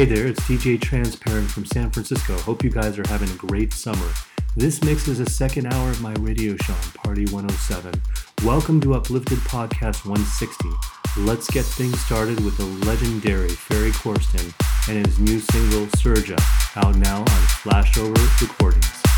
Hey there, it's DJ Transparent from San Francisco. Hope you guys are having a great summer. This mix is a second hour of my radio show on Party 107. Welcome to Uplifted Podcast 160. Let's get things started with the legendary Ferry Corsten and his new single Surja, out now on Flashover Recordings.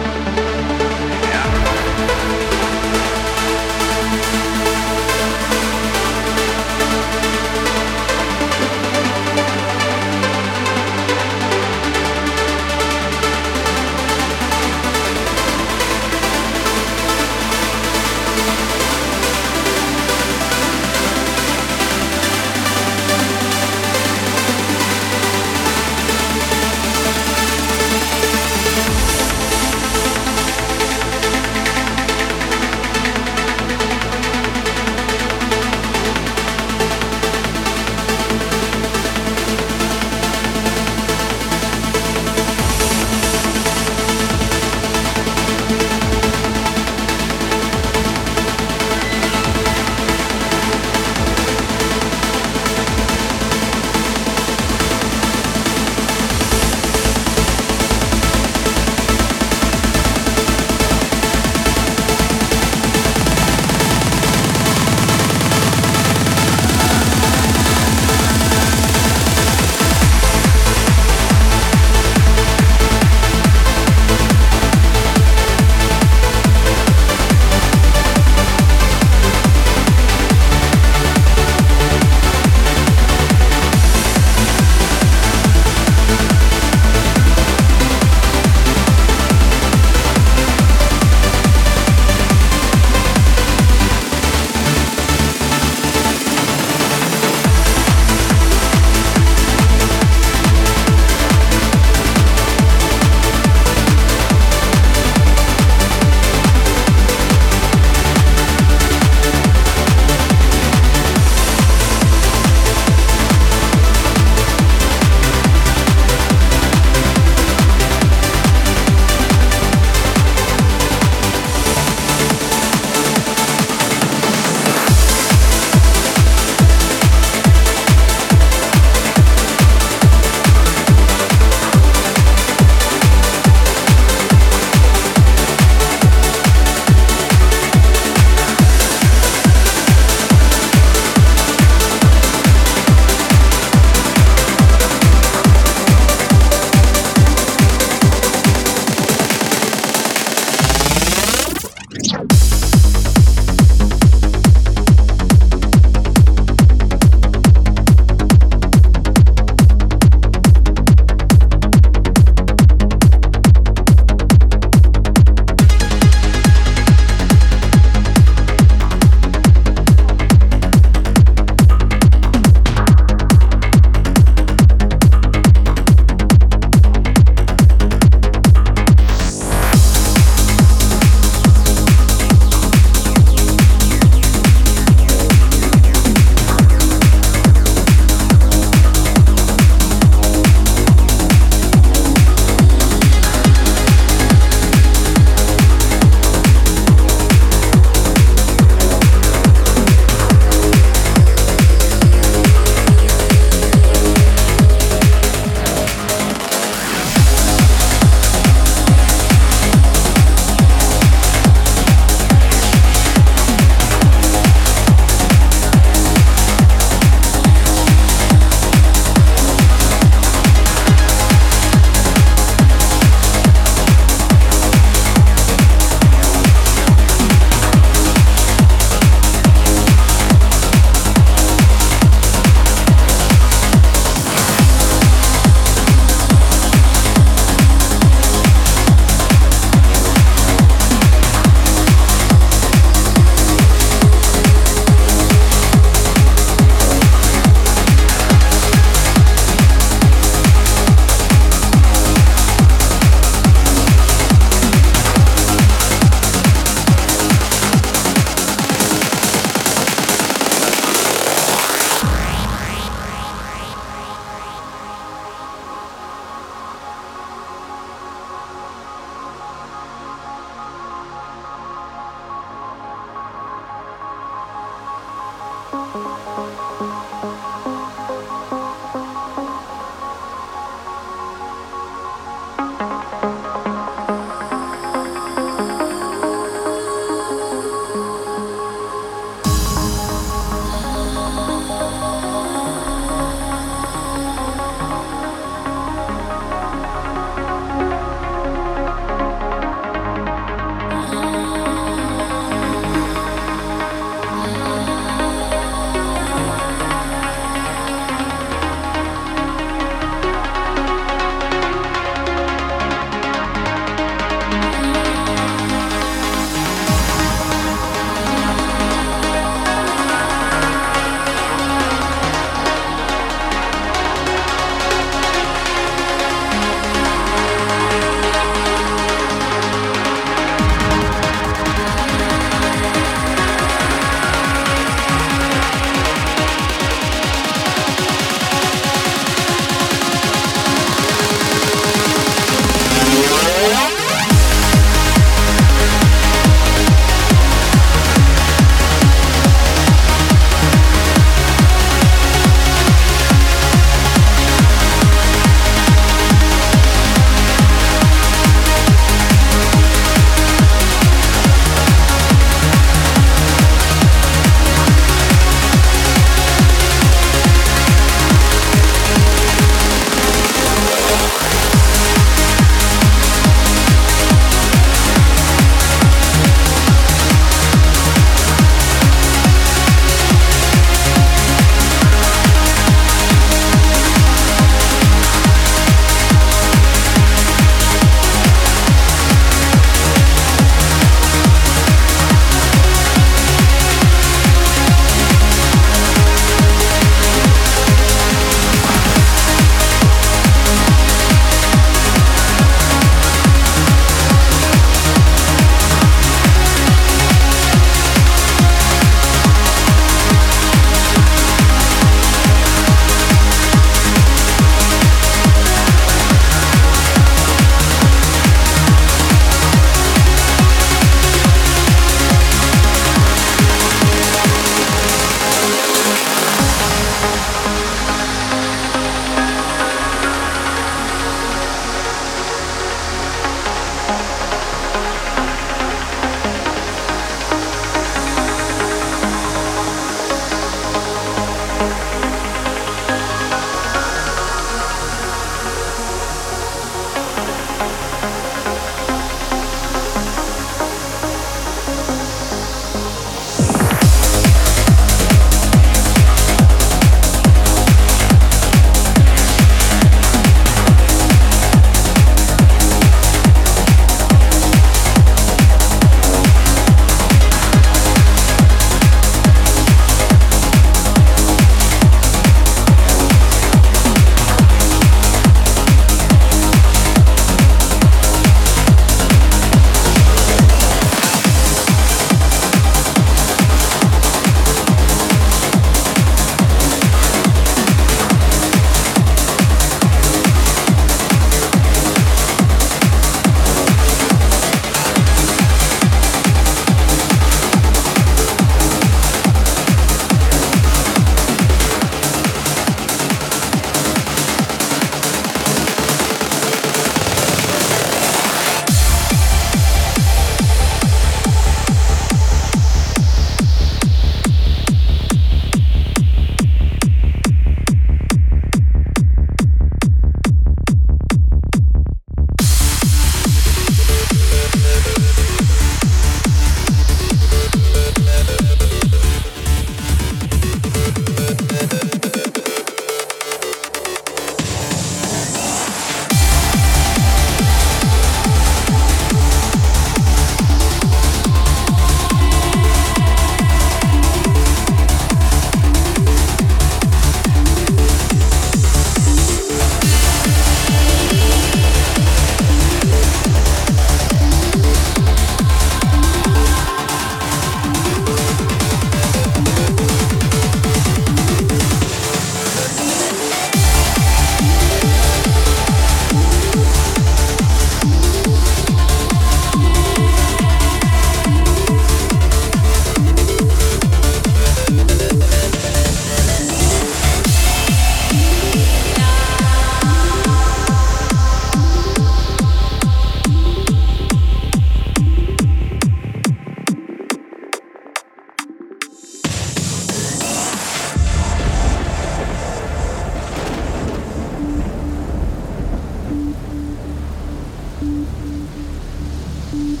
Thank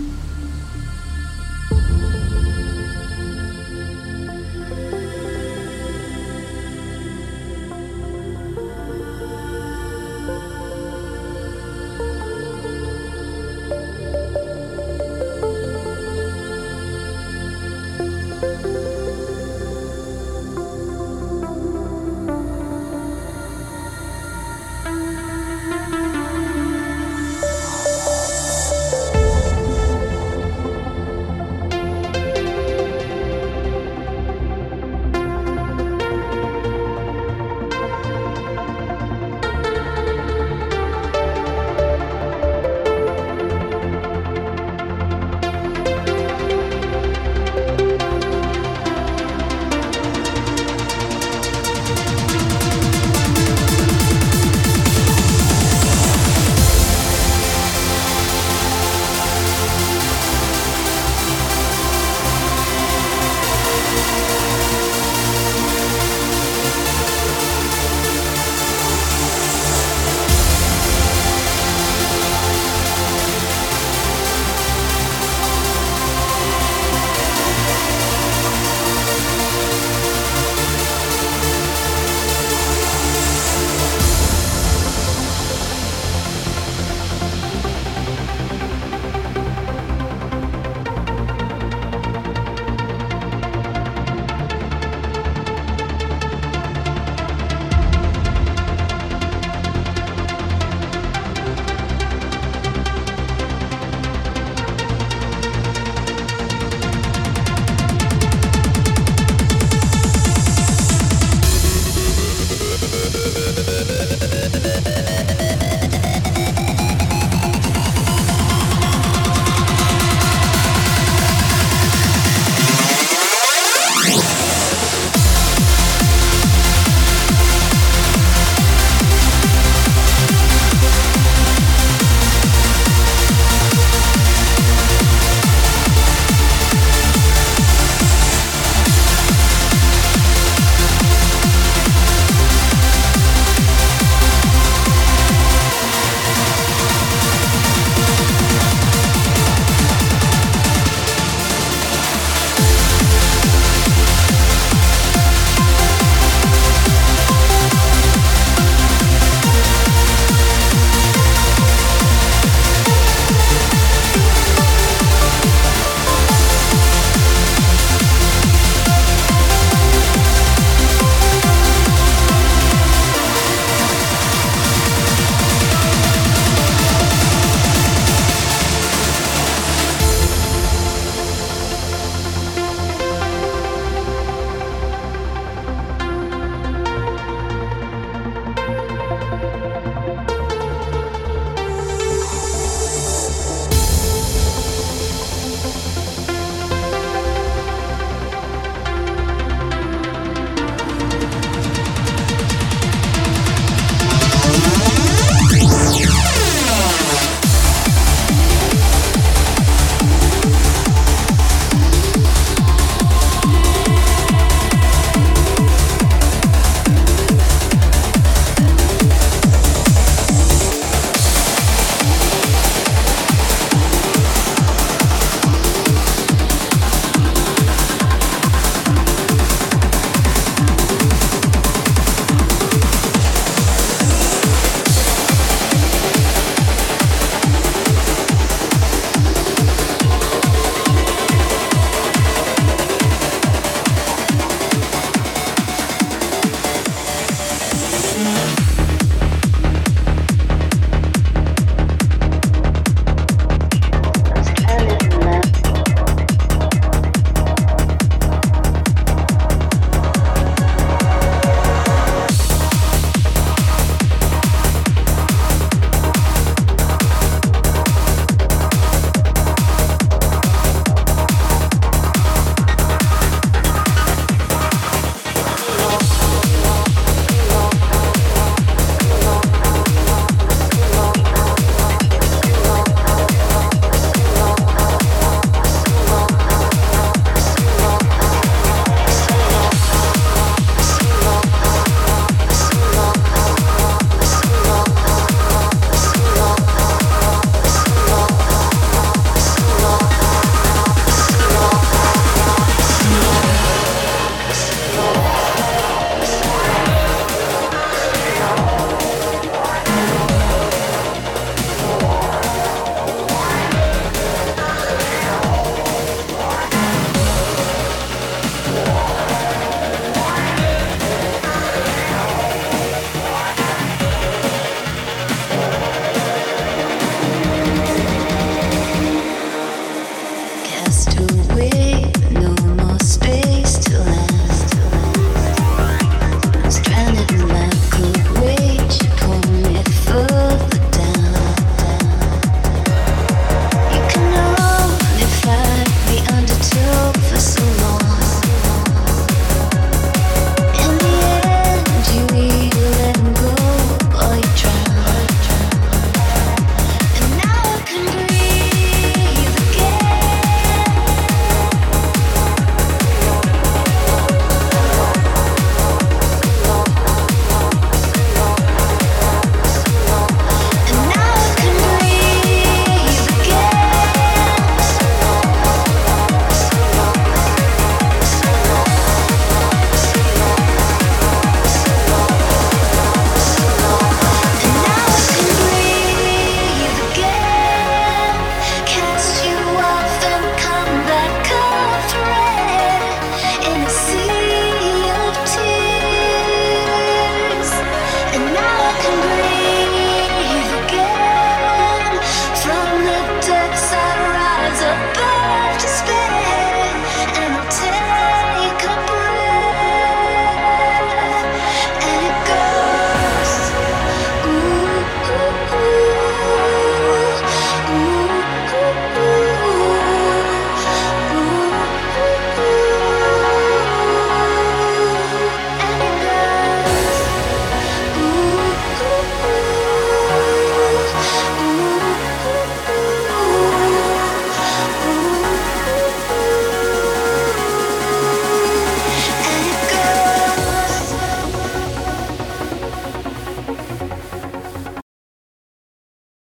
you.